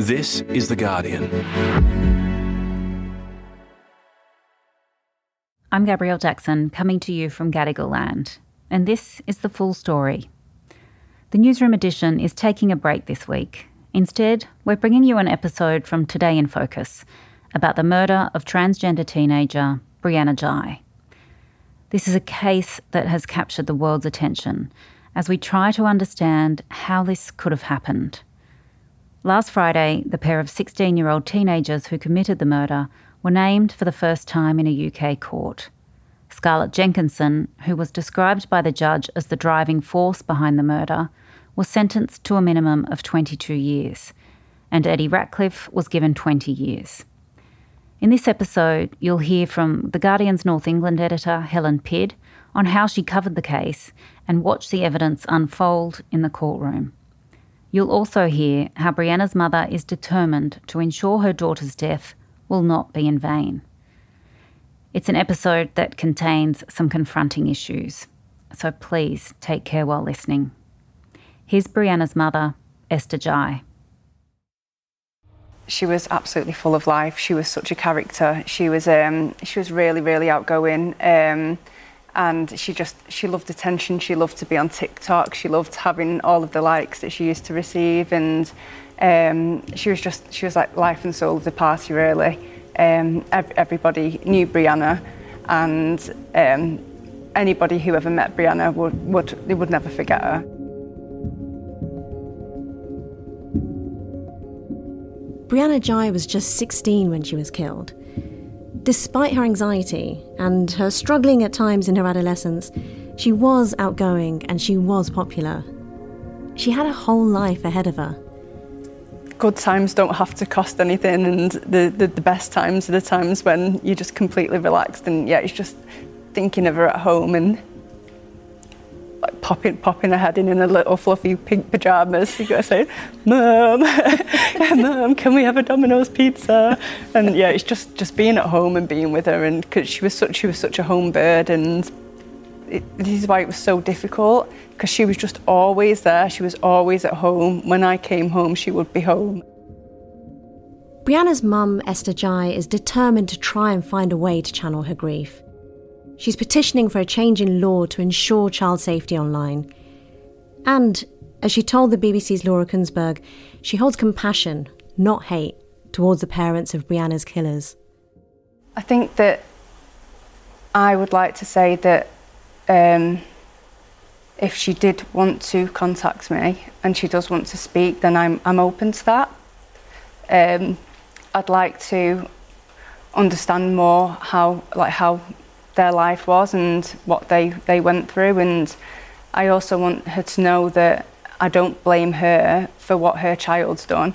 This is The Guardian. I'm Gabrielle Jackson, coming to you from Gadigal Land, and this is the full story. The Newsroom edition is taking a break this week. Instead, we're bringing you an episode from Today in Focus about the murder of transgender teenager Brianna Ghey. This is a case that has captured the world's attention as we try to understand how this could have happened. Last Friday, the pair of 16 year old teenagers who committed the murder were named for the first time in a UK court. Scarlett Jenkinson, who was described by the judge as the driving force behind the murder, was sentenced to a minimum of 22 years, and Eddie Ratcliffe was given 20 years. In this episode, you'll hear from The Guardian's North England editor, Helen Pidd, on how she covered the case and watched the evidence unfold in the courtroom. You'll also hear how Brianna's mother is determined to ensure her daughter's death will not be in vain. It's an episode that contains some confronting issues, so please take care while listening. Here's Brianna's mother, Esther Ghey. She was absolutely full of life. She was such a character. She was um, she was really really outgoing. Um, and she just she loved attention she loved to be on tiktok she loved having all of the likes that she used to receive and um, she was just she was like life and soul of the party really. Um, everybody knew brianna and um, anybody who ever met brianna would, would they would never forget her. Brianna Ghey was just 16 when she was killed Despite her anxiety and her struggling at times in her adolescence, she was outgoing and she was popular. She had a whole life ahead of her. Good times don't have to cost anything, and the, the, the best times are the times when you're just completely relaxed and yeah, it's just thinking of her at home and popping popping her head in in a little fluffy pink pajamas. You gotta say, "Mum, Mum, can we have a Domino's pizza?" And yeah, it's just just being at home and being with her, and because she was such she was such a home bird, and it, this is why it was so difficult because she was just always there. She was always at home. When I came home, she would be home. Brianna's mum, Esther Ghey, is determined to try and find a way to channel her grief. She's petitioning for a change in law to ensure child safety online. And, as she told the BBC's Laura Kuenssberg, she holds compassion, not hate, towards the parents of Brianna's killers. I think that I would like to say that um, if she did want to contact me and she does want to speak, then I'm, I'm open to that. Um, I'd like to understand more how like how their life was and what they, they went through. And I also want her to know that I don't blame her for what her child's done.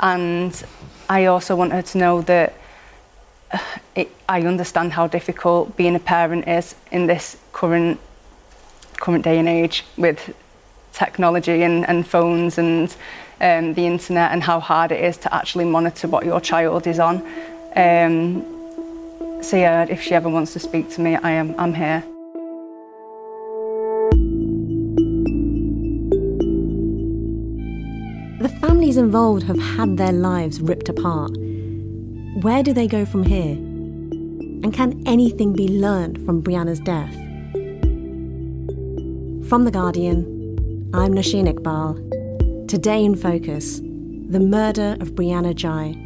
And I also want her to know that uh, it, I understand how difficult being a parent is in this current current day and age with technology and, and phones and um, the internet and how hard it is to actually monitor what your child is on. Um, so yeah, if she ever wants to speak to me, I am I'm here. The families involved have had their lives ripped apart. Where do they go from here? And can anything be learned from Brianna's death? From The Guardian, I'm Nosheen Iqbal. Today in Focus, the murder of Brianna Ghey.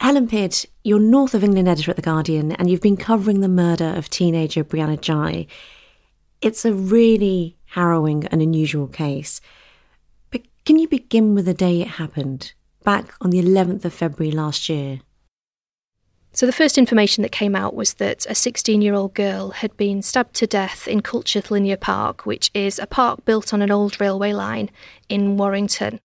Helen Pidd, you're North of England editor at The Guardian, and you've been covering the murder of teenager Brianna Ghey. It's a really harrowing and unusual case. But can you begin with the day it happened, back on the 11th of February last year? So, the first information that came out was that a 16 year old girl had been stabbed to death in Culcheth Linear Park, which is a park built on an old railway line in Warrington.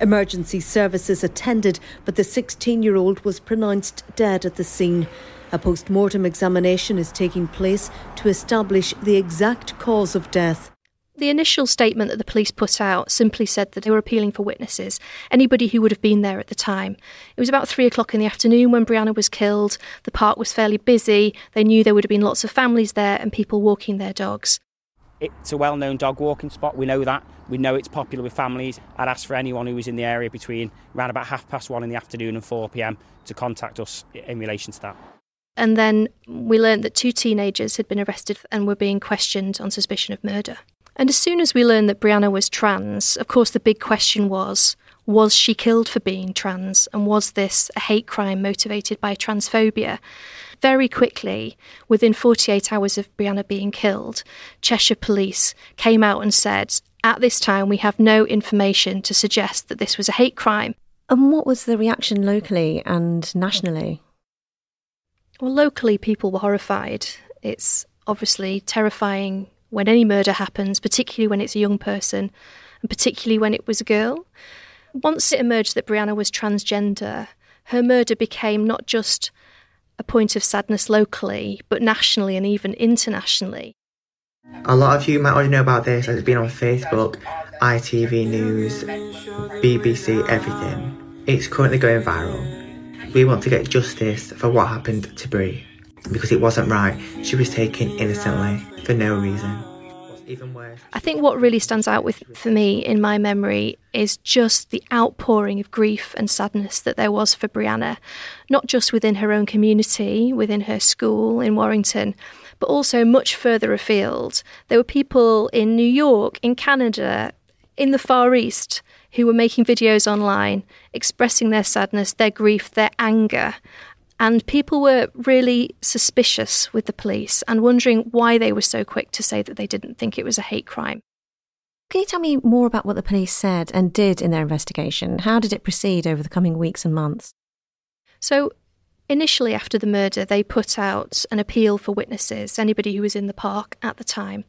Emergency services attended, but the 16 year old was pronounced dead at the scene. A post mortem examination is taking place to establish the exact cause of death. The initial statement that the police put out simply said that they were appealing for witnesses, anybody who would have been there at the time. It was about three o'clock in the afternoon when Brianna was killed. The park was fairly busy. They knew there would have been lots of families there and people walking their dogs. It's a well known dog walking spot, we know that. We know it's popular with families. I'd ask for anyone who was in the area between around about half past one in the afternoon and 4 pm to contact us in relation to that. And then we learned that two teenagers had been arrested and were being questioned on suspicion of murder. And as soon as we learned that Brianna was trans, of course, the big question was was she killed for being trans? And was this a hate crime motivated by transphobia? Very quickly, within 48 hours of Brianna being killed, Cheshire Police came out and said, at this time, we have no information to suggest that this was a hate crime. And what was the reaction locally and nationally? Well, locally, people were horrified. It's obviously terrifying when any murder happens, particularly when it's a young person, and particularly when it was a girl. Once it emerged that Brianna was transgender, her murder became not just a point of sadness locally, but nationally and even internationally. A lot of you might already know about this as it's been on Facebook, ITV News, BBC, everything. It's currently going viral. We want to get justice for what happened to Brie because it wasn't right. She was taken innocently for no reason. Even worse. I think what really stands out with for me in my memory is just the outpouring of grief and sadness that there was for Brianna, not just within her own community, within her school in Warrington, but also much further afield. There were people in New York, in Canada, in the Far East who were making videos online expressing their sadness, their grief, their anger. And people were really suspicious with the police and wondering why they were so quick to say that they didn't think it was a hate crime. Can you tell me more about what the police said and did in their investigation? How did it proceed over the coming weeks and months? So, Initially, after the murder, they put out an appeal for witnesses, anybody who was in the park at the time.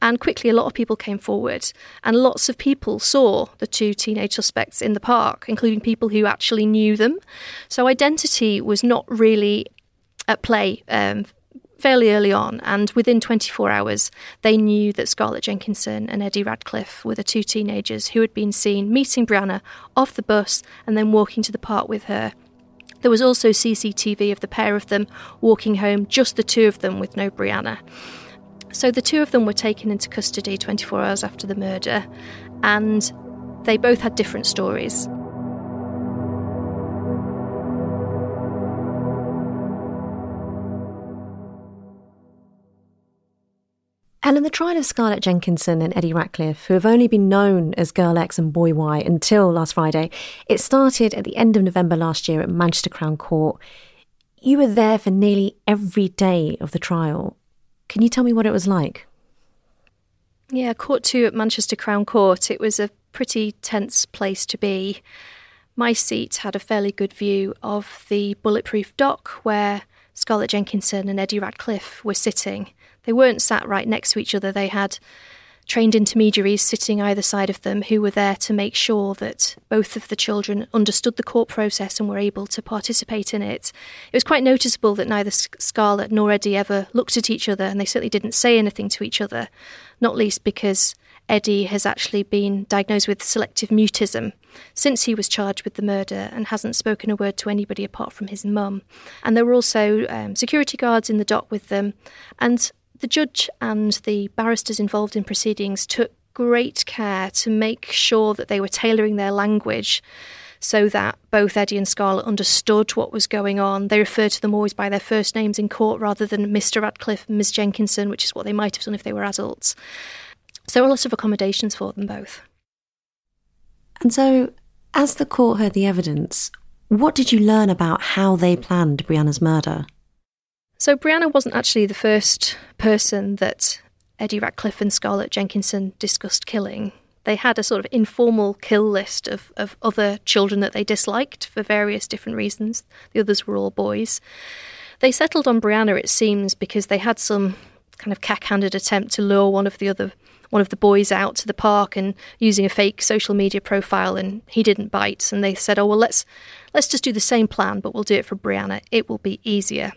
And quickly, a lot of people came forward, and lots of people saw the two teenage suspects in the park, including people who actually knew them. So, identity was not really at play um, fairly early on, and within 24 hours, they knew that Scarlett Jenkinson and Eddie Ratcliffe were the two teenagers who had been seen meeting Brianna off the bus and then walking to the park with her. There was also CCTV of the pair of them walking home, just the two of them with no Brianna. So the two of them were taken into custody 24 hours after the murder, and they both had different stories. Helen, the trial of Scarlett Jenkinson and Eddie Ratcliffe, who have only been known as Girl X and Boy Y until last Friday, it started at the end of November last year at Manchester Crown Court. You were there for nearly every day of the trial. Can you tell me what it was like? Yeah, Court 2 at Manchester Crown Court. It was a pretty tense place to be. My seat had a fairly good view of the bulletproof dock where Scarlett Jenkinson and Eddie Ratcliffe were sitting. They weren't sat right next to each other. They had trained intermediaries sitting either side of them who were there to make sure that both of the children understood the court process and were able to participate in it. It was quite noticeable that neither Scarlett nor Eddie ever looked at each other and they certainly didn't say anything to each other, not least because Eddie has actually been diagnosed with selective mutism since he was charged with the murder and hasn't spoken a word to anybody apart from his mum. And there were also um, security guards in the dock with them. And the judge and the barristers involved in proceedings took great care to make sure that they were tailoring their language so that both Eddie and Scarlett understood what was going on. They referred to them always by their first names in court rather than Mr. Ratcliffe and Ms. Jenkinson, which is what they might have done if they were adults. So a lot of accommodations for them both. And so, as the court heard the evidence, what did you learn about how they planned Brianna's murder? So, Brianna wasn't actually the first person that Eddie Ratcliffe and Scarlett Jenkinson discussed killing. They had a sort of informal kill list of, of other children that they disliked for various different reasons. The others were all boys. They settled on Brianna, it seems, because they had some kind of cack-handed attempt to lure one of the other one of the boys out to the park and using a fake social media profile and he didn't bite and they said oh well let's let's just do the same plan but we'll do it for Brianna it will be easier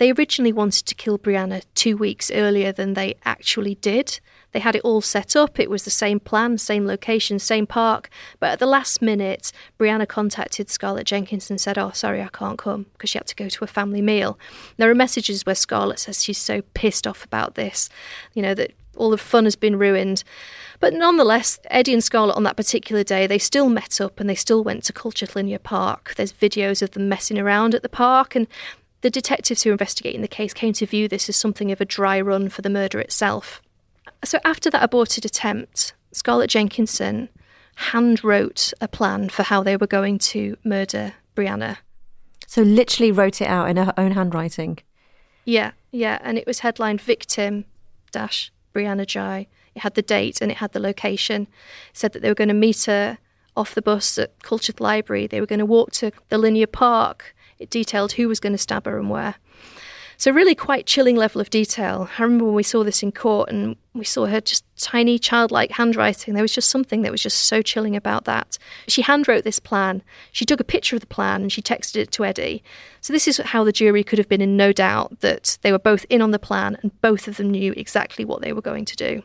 they originally wanted to kill Brianna 2 weeks earlier than they actually did they had it all set up. It was the same plan, same location, same park. But at the last minute, Brianna contacted Scarlett Jenkins and said, Oh, sorry, I can't come because she had to go to a family meal. There are messages where Scarlett says she's so pissed off about this, you know, that all the fun has been ruined. But nonetheless, Eddie and Scarlett on that particular day, they still met up and they still went to Culcheth Linear Park. There's videos of them messing around at the park, and the detectives who were investigating the case came to view this as something of a dry run for the murder itself. So after that aborted attempt, Scarlett Jenkinson hand wrote a plan for how they were going to murder Brianna. So literally wrote it out in her own handwriting. Yeah, yeah, and it was headlined victim dash Brianna Ghey. It had the date and it had the location. It said that they were going to meet her off the bus at Culcheth Library. They were going to walk to the linear park. It detailed who was going to stab her and where. So, really quite chilling level of detail. I remember when we saw this in court and we saw her just tiny childlike handwriting. There was just something that was just so chilling about that. She handwrote this plan. She took a picture of the plan and she texted it to Eddie. So, this is how the jury could have been in no doubt that they were both in on the plan and both of them knew exactly what they were going to do.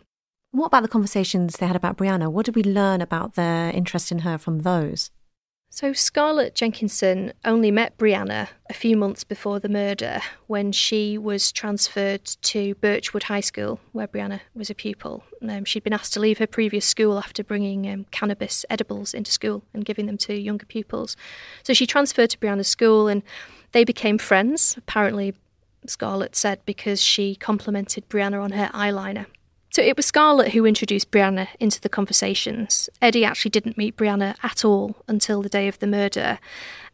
What about the conversations they had about Brianna? What did we learn about their interest in her from those? So, Scarlett Jenkinson only met Brianna a few months before the murder when she was transferred to Birchwood High School, where Brianna was a pupil. Um, she'd been asked to leave her previous school after bringing um, cannabis edibles into school and giving them to younger pupils. So, she transferred to Brianna's school and they became friends, apparently, Scarlett said, because she complimented Brianna on her eyeliner. So it was Scarlett who introduced Brianna into the conversations. Eddie actually didn't meet Brianna at all until the day of the murder.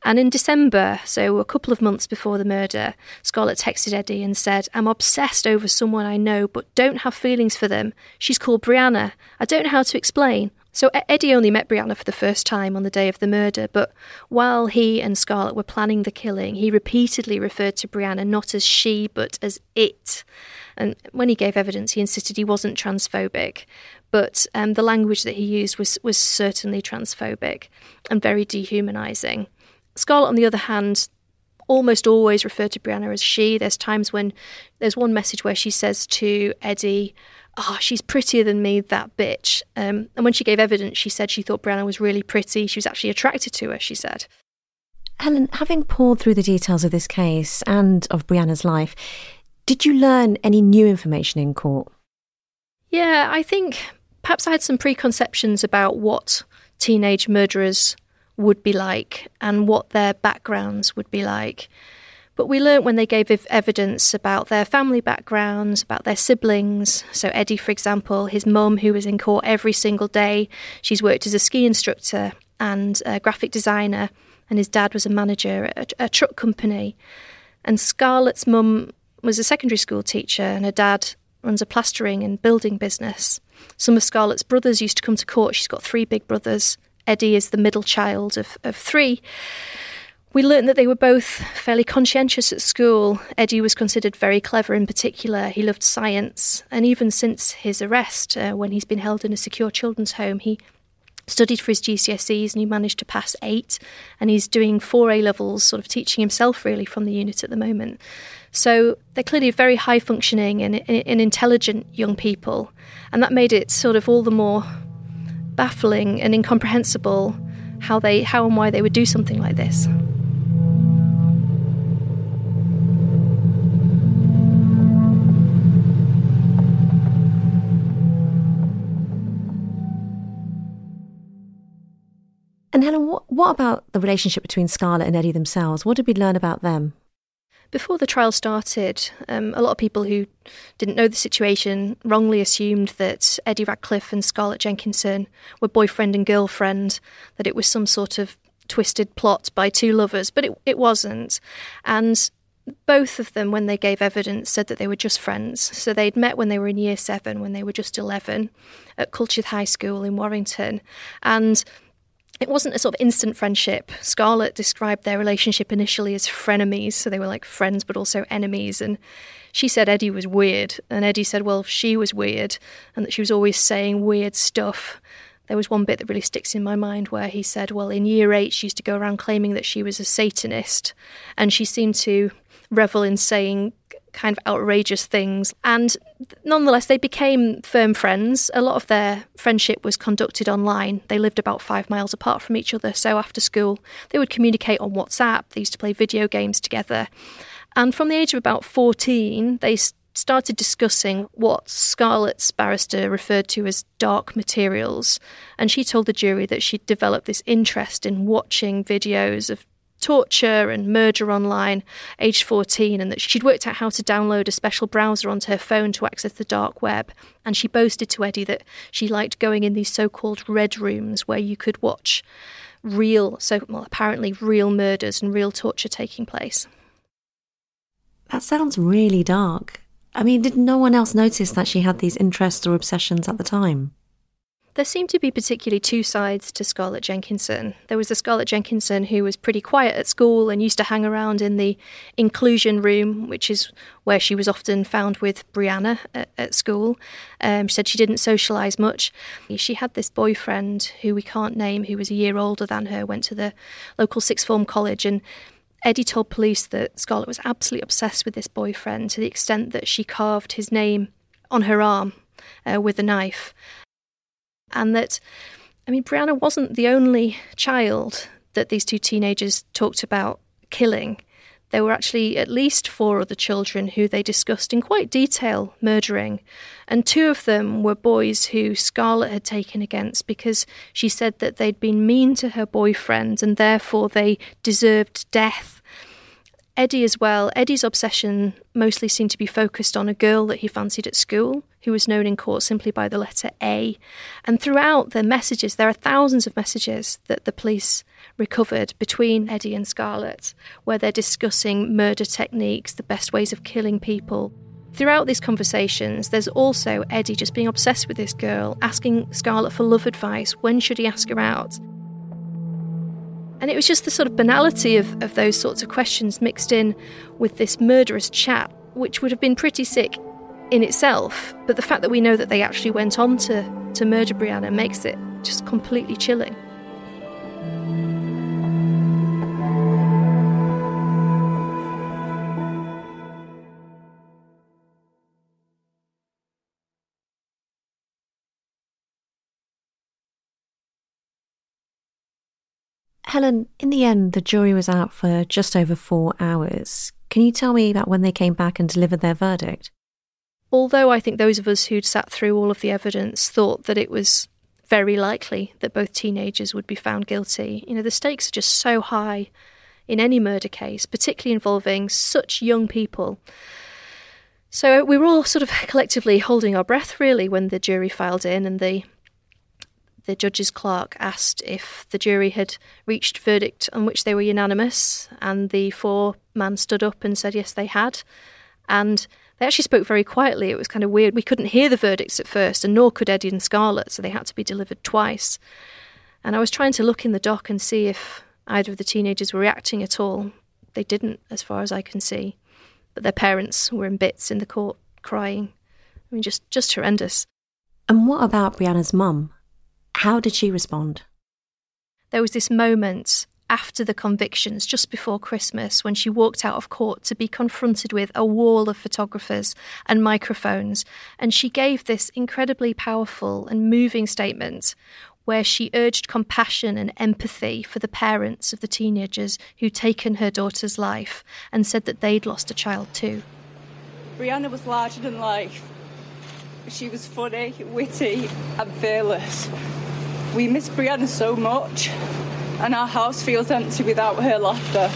And in December, so a couple of months before the murder, Scarlett texted Eddie and said, I'm obsessed over someone I know but don't have feelings for them. She's called Brianna. I don't know how to explain. So Eddie only met Brianna for the first time on the day of the murder, but while he and Scarlett were planning the killing, he repeatedly referred to Brianna not as she but as it. And when he gave evidence, he insisted he wasn't transphobic, but um, the language that he used was, was certainly transphobic and very dehumanising. Scarlett, on the other hand, almost always referred to Brianna as she. There's times when there's one message where she says to Eddie, Oh, she's prettier than me, that bitch. Um, and when she gave evidence, she said she thought Brianna was really pretty. She was actually attracted to her, she said. Helen, having pored through the details of this case and of Brianna's life, did you learn any new information in court? Yeah, I think perhaps I had some preconceptions about what teenage murderers would be like and what their backgrounds would be like. But we learnt when they gave evidence about their family backgrounds, about their siblings. So, Eddie, for example, his mum, who was in court every single day, she's worked as a ski instructor and a graphic designer, and his dad was a manager at a, a truck company. And Scarlett's mum was a secondary school teacher, and her dad runs a plastering and building business. Some of Scarlett's brothers used to come to court. She's got three big brothers. Eddie is the middle child of, of three. We learned that they were both fairly conscientious at school. Eddie was considered very clever in particular. He loved science. And even since his arrest, uh, when he's been held in a secure children's home, he studied for his GCSEs and he managed to pass eight. And he's doing four A levels, sort of teaching himself really from the unit at the moment. So they're clearly very high functioning and, and intelligent young people. And that made it sort of all the more baffling and incomprehensible how they how and why they would do something like this. And Helen, what, what about the relationship between Scarlett and Eddie themselves? What did we learn about them? Before the trial started, um, a lot of people who didn't know the situation wrongly assumed that Eddie Ratcliffe and Scarlett Jenkinson were boyfriend and girlfriend, that it was some sort of twisted plot by two lovers, but it, it wasn't. And both of them, when they gave evidence, said that they were just friends. So they'd met when they were in year seven, when they were just 11, at Culcheth High School in Warrington. And it wasn't a sort of instant friendship. Scarlett described their relationship initially as frenemies, so they were like friends but also enemies. And she said Eddie was weird, and Eddie said, well, she was weird, and that she was always saying weird stuff. There was one bit that really sticks in my mind where he said, well, in year eight, she used to go around claiming that she was a Satanist, and she seemed to revel in saying kind of outrageous things. And nonetheless, they became firm friends. A lot of their friendship was conducted online. They lived about five miles apart from each other. So after school, they would communicate on WhatsApp. They used to play video games together. And from the age of about 14, they started discussing what Scarlett's barrister referred to as dark materials. And she told the jury that she'd developed this interest in watching videos of torture and murder online, aged 14, and that she'd worked out how to download a special browser onto her phone to access the dark web. And she boasted to Eddie that she liked going in these so called red rooms where you could watch real, so well, apparently real murders and real torture taking place. That sounds really dark. I mean, did no one else notice that she had these interests or obsessions at the time? There seemed to be particularly two sides to Scarlett Jenkinson. There was the Scarlett Jenkinson who was pretty quiet at school and used to hang around in the inclusion room, which is where she was often found with Brianna at, at school. Um, she said she didn't socialise much. She had this boyfriend who we can't name, who was a year older than her, went to the local sixth form college and Eddie told police that Scarlett was absolutely obsessed with this boyfriend to the extent that she carved his name on her arm uh, with a knife and that, I mean, Brianna wasn't the only child that these two teenagers talked about killing. There were actually at least four other children who they discussed in quite detail murdering, and two of them were boys who Scarlett had taken against because she said that they'd been mean to her boyfriend and therefore they deserved death. Eddie as well. Eddie's obsession mostly seemed to be focused on a girl that he fancied at school, who was known in court simply by the letter A. And throughout the messages, there are thousands of messages that the police recovered between Eddie and Scarlett, where they're discussing murder techniques, the best ways of killing people. Throughout these conversations, there's also Eddie just being obsessed with this girl, asking Scarlett for love advice. When should he ask her out? And it was just the sort of banality of, of those sorts of questions mixed in with this murderous chat, which would have been pretty sick in itself. But the fact that we know that they actually went on to, to murder Brianna makes it just completely chilling. Helen, in the end, the jury was out for just over four hours. Can you tell me about when they came back and delivered their verdict? Although I think those of us who'd sat through all of the evidence thought that it was very likely that both teenagers would be found guilty, you know, the stakes are just so high in any murder case, particularly involving such young people. So we were all sort of collectively holding our breath, really, when the jury filed in and the the judge's clerk asked if the jury had reached verdict on which they were unanimous, and the four man stood up and said yes, they had. And they actually spoke very quietly. It was kind of weird. We couldn't hear the verdicts at first, and nor could Eddie and Scarlett, so they had to be delivered twice. And I was trying to look in the dock and see if either of the teenagers were reacting at all. They didn't, as far as I can see. But their parents were in bits in the court, crying. I mean, just, just horrendous. And what about Brianna's mum? How did she respond? There was this moment after the convictions, just before Christmas, when she walked out of court to be confronted with a wall of photographers and microphones. And she gave this incredibly powerful and moving statement where she urged compassion and empathy for the parents of the teenagers who'd taken her daughter's life and said that they'd lost a child too. Brianna was larger than life. She was funny, witty, and fearless. We miss Brianna so much. And our house feels empty without her laughter.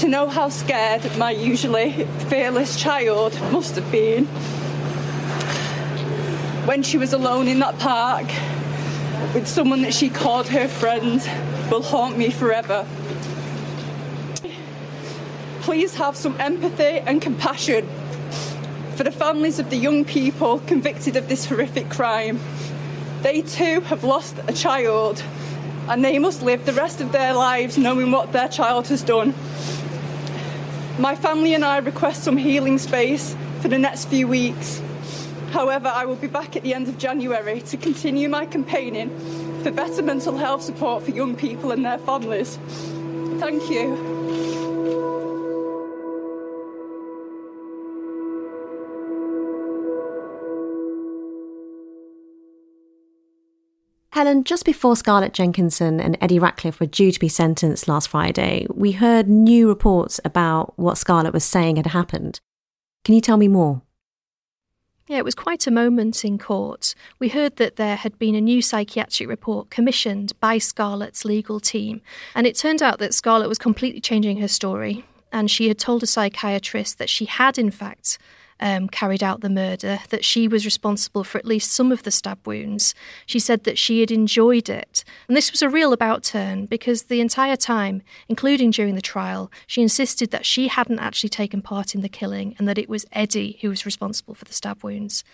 To know how scared my usually fearless child must have been when she was alone in that park with someone that she called her friend will haunt me forever. Please have some empathy and compassion for the families of the young people convicted of this horrific crime. They too have lost a child and they must live the rest of their lives knowing what their child has done. My family and I request some healing space for the next few weeks. However, I will be back at the end of January to continue my campaigning for better mental health support for young people and their families. Thank you. Helen, just before Scarlett Jenkinson and Eddie Ratcliffe were due to be sentenced last Friday, we heard new reports about what Scarlett was saying had happened. Can you tell me more? Yeah, it was quite a moment in court. We heard that there had been a new psychiatric report commissioned by Scarlett's legal team, and it turned out that Scarlett was completely changing her story. And she had told a psychiatrist that she had, in fact, um, carried out the murder, that she was responsible for at least some of the stab wounds. She said that she had enjoyed it. And this was a real about turn because the entire time, including during the trial, she insisted that she hadn't actually taken part in the killing and that it was Eddie who was responsible for the stab wounds.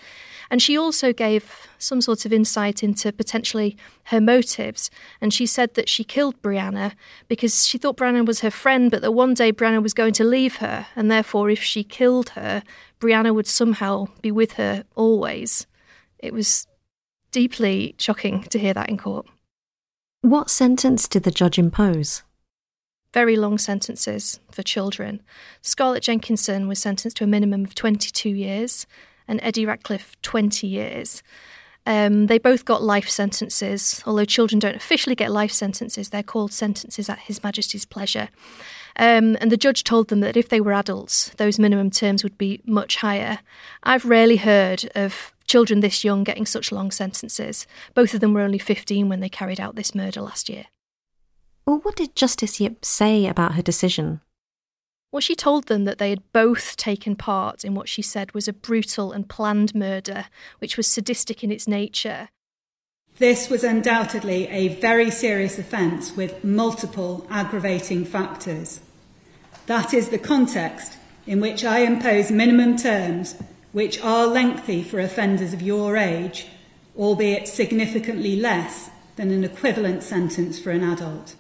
And she also gave some sort of insight into potentially her motives. And she said that she killed Brianna because she thought Brianna was her friend, but that one day Brianna was going to leave her. And therefore, if she killed her, Brianna would somehow be with her always. It was deeply shocking to hear that in court. What sentence did the judge impose? Very long sentences for children. Scarlett Jenkinson was sentenced to a minimum of 22 years, and Eddie Ratcliffe 20 years. Um, they both got life sentences, although children don't officially get life sentences. They're called sentences at His Majesty's pleasure. Um, and the judge told them that if they were adults, those minimum terms would be much higher. I've rarely heard of children this young getting such long sentences. Both of them were only 15 when they carried out this murder last year. Well, what did Justice Yip say about her decision? Well, she told them that they had both taken part in what she said was a brutal and planned murder, which was sadistic in its nature. This was undoubtedly a very serious offence with multiple aggravating factors. That is the context in which I impose minimum terms which are lengthy for offenders of your age, albeit significantly less than an equivalent sentence for an adult.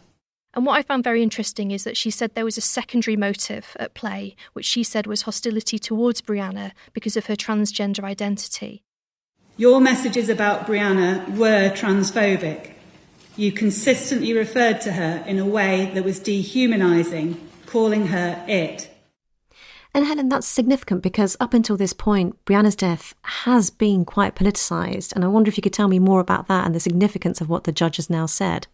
And what I found very interesting is that she said there was a secondary motive at play, which she said was hostility towards Brianna because of her transgender identity. Your messages about Brianna were transphobic. You consistently referred to her in a way that was dehumanising, calling her it. And Helen, that's significant because up until this point, Brianna's death has been quite politicised. And I wonder if you could tell me more about that and the significance of what the judge has now said.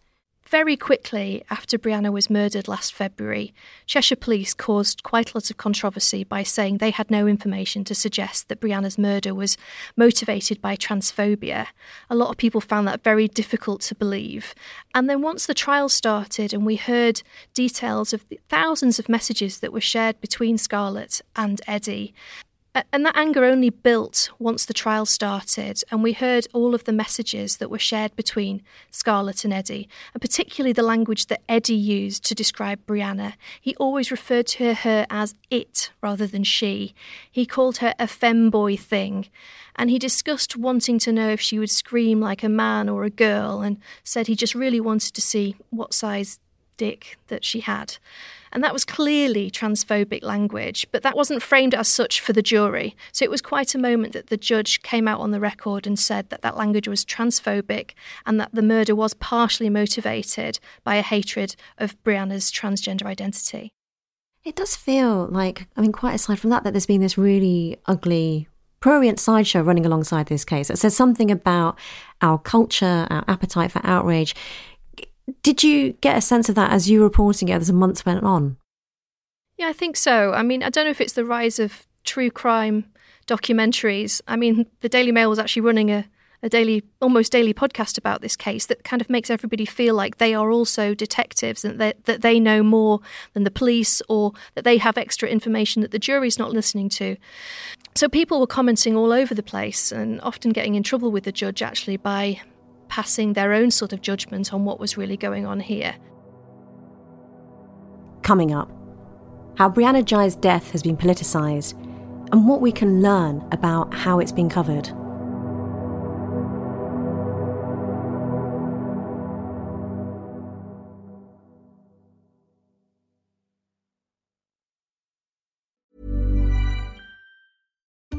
Very quickly after Brianna was murdered last February, Cheshire Police caused quite a lot of controversy by saying they had no information to suggest that Brianna's murder was motivated by transphobia. A lot of people found that very difficult to believe. And then once the trial started and we heard details of the thousands of messages that were shared between Scarlett and Eddie, and that anger only built once the trial started, and we heard all of the messages that were shared between Scarlett and Eddie, and particularly the language that Eddie used to describe Brianna. He always referred to her as it rather than she. He called her a femboy thing, and he discussed wanting to know if she would scream like a man or a girl, and said he just really wanted to see what size dick that she had. And that was clearly transphobic language, but that wasn't framed as such for the jury. So it was quite a moment that the judge came out on the record and said that that language was transphobic and that the murder was partially motivated by a hatred of Brianna's transgender identity. It does feel like, I mean, quite aside from that, that there's been this really ugly prurient sideshow running alongside this case. It says something about our culture, our appetite for outrage. Did you get a sense of that as you were reporting it as the months went on? Yeah, I think so. I mean, I don't know if it's the rise of true crime documentaries. I mean, the Daily Mail was actually running a, a daily, almost daily podcast about this case that kind of makes everybody feel like they are also detectives and that, that they know more than the police or that they have extra information that the jury's not listening to. So people were commenting all over the place and often getting in trouble with the judge actually by passing their own sort of judgment on what was really going on here. Coming up, how Brianna Ghey's death has been politicised and what we can learn about how it's been covered.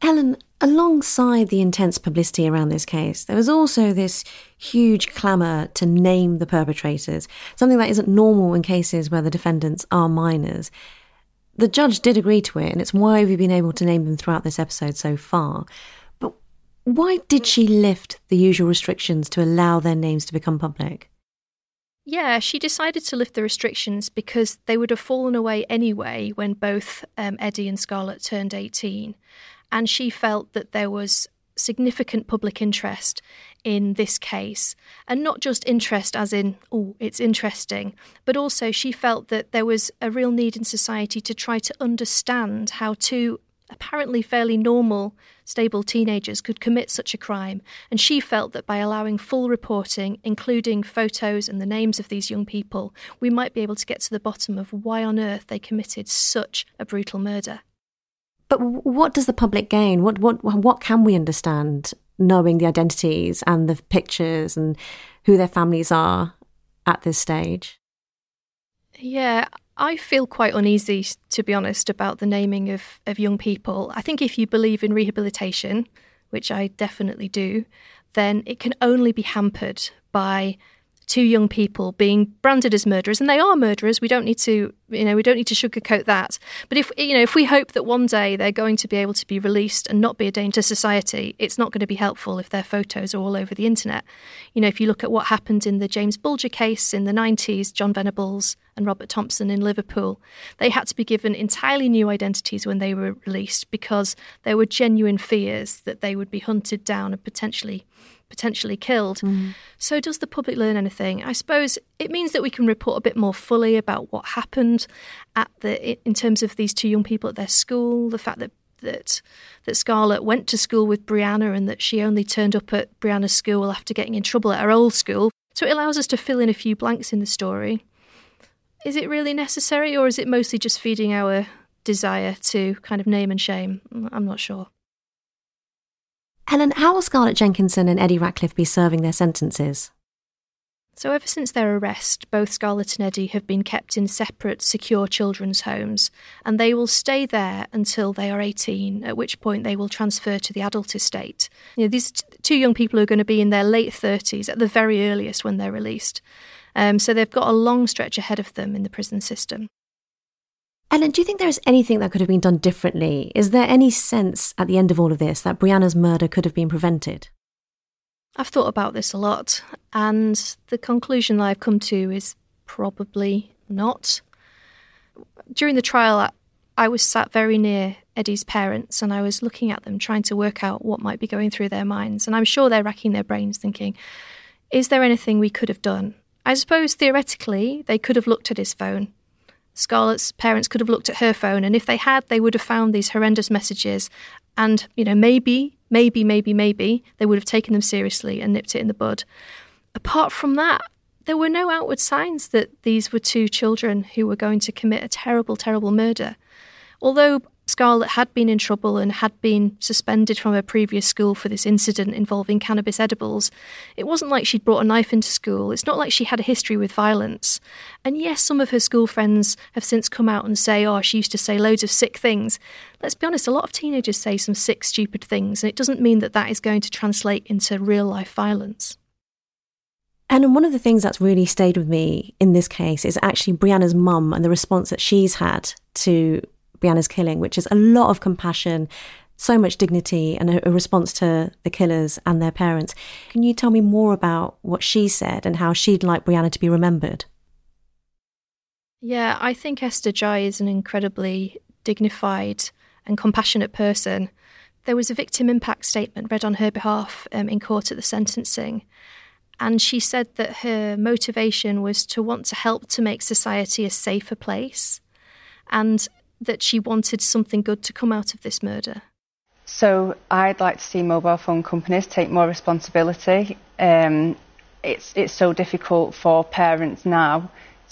Ellen, alongside the intense publicity around this case, there was also this huge clamour to name the perpetrators, something that isn't normal in cases where the defendants are minors. The judge did agree to it, and it's why we've been able to name them throughout this episode so far. But why did she lift the usual restrictions to allow their names to become public? Yeah, she decided to lift the restrictions because they would have fallen away anyway when both um, Eddie and Scarlett turned 18. And she felt that there was significant public interest in this case. And not just interest as in, oh, it's interesting, but also she felt that there was a real need in society to try to understand how two apparently fairly normal, stable teenagers could commit such a crime. And she felt that by allowing full reporting, including photos and the names of these young people, we might be able to get to the bottom of why on earth they committed such a brutal murder. But what does the public gain? What what what can we understand knowing the identities and the pictures and who their families are at this stage? Yeah, I feel quite uneasy, to be honest, about the naming of, of young people. I think if you believe in rehabilitation, which I definitely do, then it can only be hampered by two young people being branded as murderers, and they are murderers. We don't need to, you know, we don't need to sugarcoat that. But if you know, if we hope that one day they're going to be able to be released and not be a danger to society, it's not going to be helpful if their photos are all over the internet. You know, if you look at what happened in the James Bulger case in the 90s, John Venables and Robert Thompson in Liverpool, they had to be given entirely new identities when they were released because there were genuine fears that they would be hunted down and potentially potentially killed. Mm. So, does the public learn anything? I suppose it means that we can report a bit more fully about what happened at the in terms of these two young people at their school, the fact that that that Scarlett went to school with Brianna and that she only turned up at Brianna's school after getting in trouble at her old school. So it allows us to fill in a few blanks in the story. Is it really necessary or is it mostly just feeding our desire to kind of name and shame? I'm not sure. Helen, how will Scarlett Jenkinson and Eddie Ratcliffe be serving their sentences? So, ever since their arrest, both Scarlett and Eddie have been kept in separate, secure children's homes, and they will stay there until they are 18, at which point they will transfer to the adult estate. You know, these two young people are going to be in their late 30s at the very earliest when they're released. Um, so, they've got a long stretch ahead of them in the prison system. Ellen, do you think there is anything that could have been done differently? Is there any sense at the end of all of this that Brianna's murder could have been prevented? I've thought about this a lot, and the conclusion that I've come to is probably not. During the trial, I was sat very near Eddie's parents and I was looking at them, trying to work out what might be going through their minds. And I'm sure they're racking their brains thinking, is there anything we could have done? I suppose theoretically, they could have looked at his phone Scarlett's parents could have looked at her phone, and if they had, they would have found these horrendous messages. And, you know, maybe maybe, maybe, maybe they would have taken them seriously and nipped it in the bud. Apart from that, there were no outward signs that these were two children who were going to commit a terrible, terrible murder. Although Scarlett had been in trouble and had been suspended from her previous school for this incident involving cannabis edibles. It wasn't like she'd brought a knife into school. It's not like she had a history with violence. And yes, some of her school friends have since come out and say, oh, she used to say loads of sick things. Let's be honest, a lot of teenagers say some sick, stupid things, and it doesn't mean that that is going to translate into real life violence. And one of the things that's really stayed with me in this case is actually Brianna's mum and the response that she's had to Brianna's killing, which is a lot of compassion, so much dignity, and a, a, response to the killers and their parents. Can you tell me more about what she said and how she'd like Brianna to be remembered? Yeah, I think Esther Ghey is an incredibly dignified and compassionate person. There was a victim impact statement read on her behalf um, in court at the sentencing. And she said that her motivation was to want to help to make society a safer place. And that she wanted something good to come out of this murder? So I'd like to see mobile phone companies take more responsibility. Um, it's it's so difficult for parents now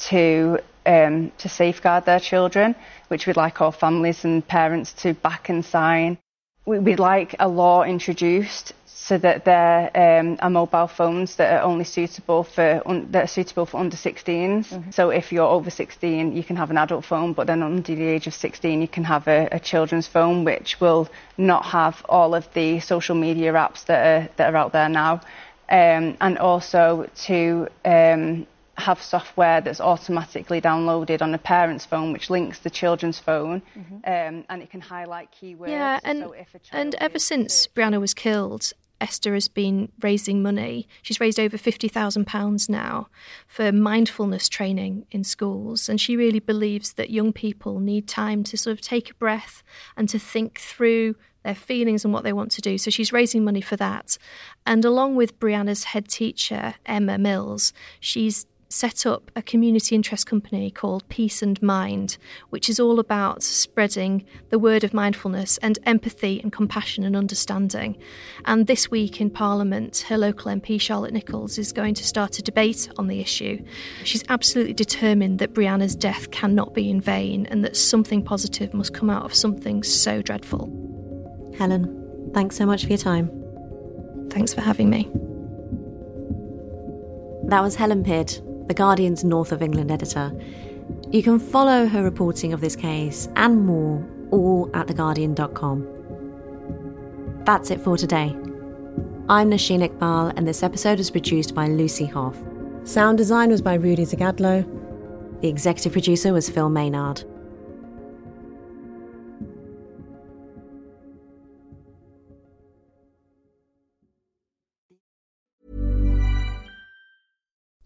to um, to safeguard their children, which we'd like all families and parents to back and sign. We'd like a law introduced so that there um, are mobile phones that are only suitable for un- that are suitable for under 16s. Mm-hmm. So if you're over 16, you can have an adult phone, but then under the age of 16, you can have a, a children's phone, which will not have all of the social media apps that are that are out there now, um, and also to um, have software that's automatically downloaded on a parent's phone, which links the children's phone, mm-hmm. um, and it can highlight keywords. Yeah, and so and ever since Brianna was killed, Esther has been raising money. She's raised over £50,000 now for mindfulness training in schools. And she really believes that young people need time to sort of take a breath and to think through their feelings and what they want to do. So she's raising money for that. And along with Brianna's head teacher, Emma Mills, she's set up a community interest company called Peace and Mind, which is all about spreading the word of mindfulness and empathy and compassion and understanding. And this week in Parliament, her local MP, Charlotte Nichols, is going to start a debate on the issue. She's absolutely determined that Brianna's death cannot be in vain and that something positive must come out of something so dreadful. Helen, thanks so much for your time. Thanks for having me. That was Helen Pidd, the Guardian's North of England editor. You can follow her reporting of this case and more all at theguardian.com. That's it for today. I'm Nosheen Iqbal, and this episode was produced by Lucy Hough. Sound design was by Rudy Zagadlo. The executive producer was Phil Maynard.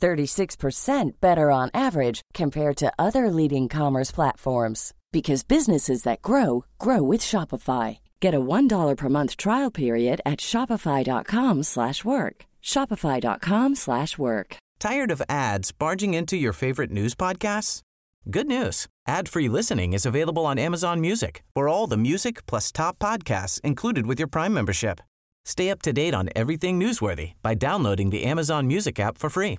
36% better on average compared to other leading commerce platforms because businesses that grow grow with Shopify. Get a $1 per month trial period at shopify.com/work. shopify.com/work. Tired of ads barging into your favorite news podcasts? Good news. Ad-free listening is available on Amazon Music. For all the music plus top podcasts included with your Prime membership. Stay up to date on everything newsworthy by downloading the Amazon Music app for free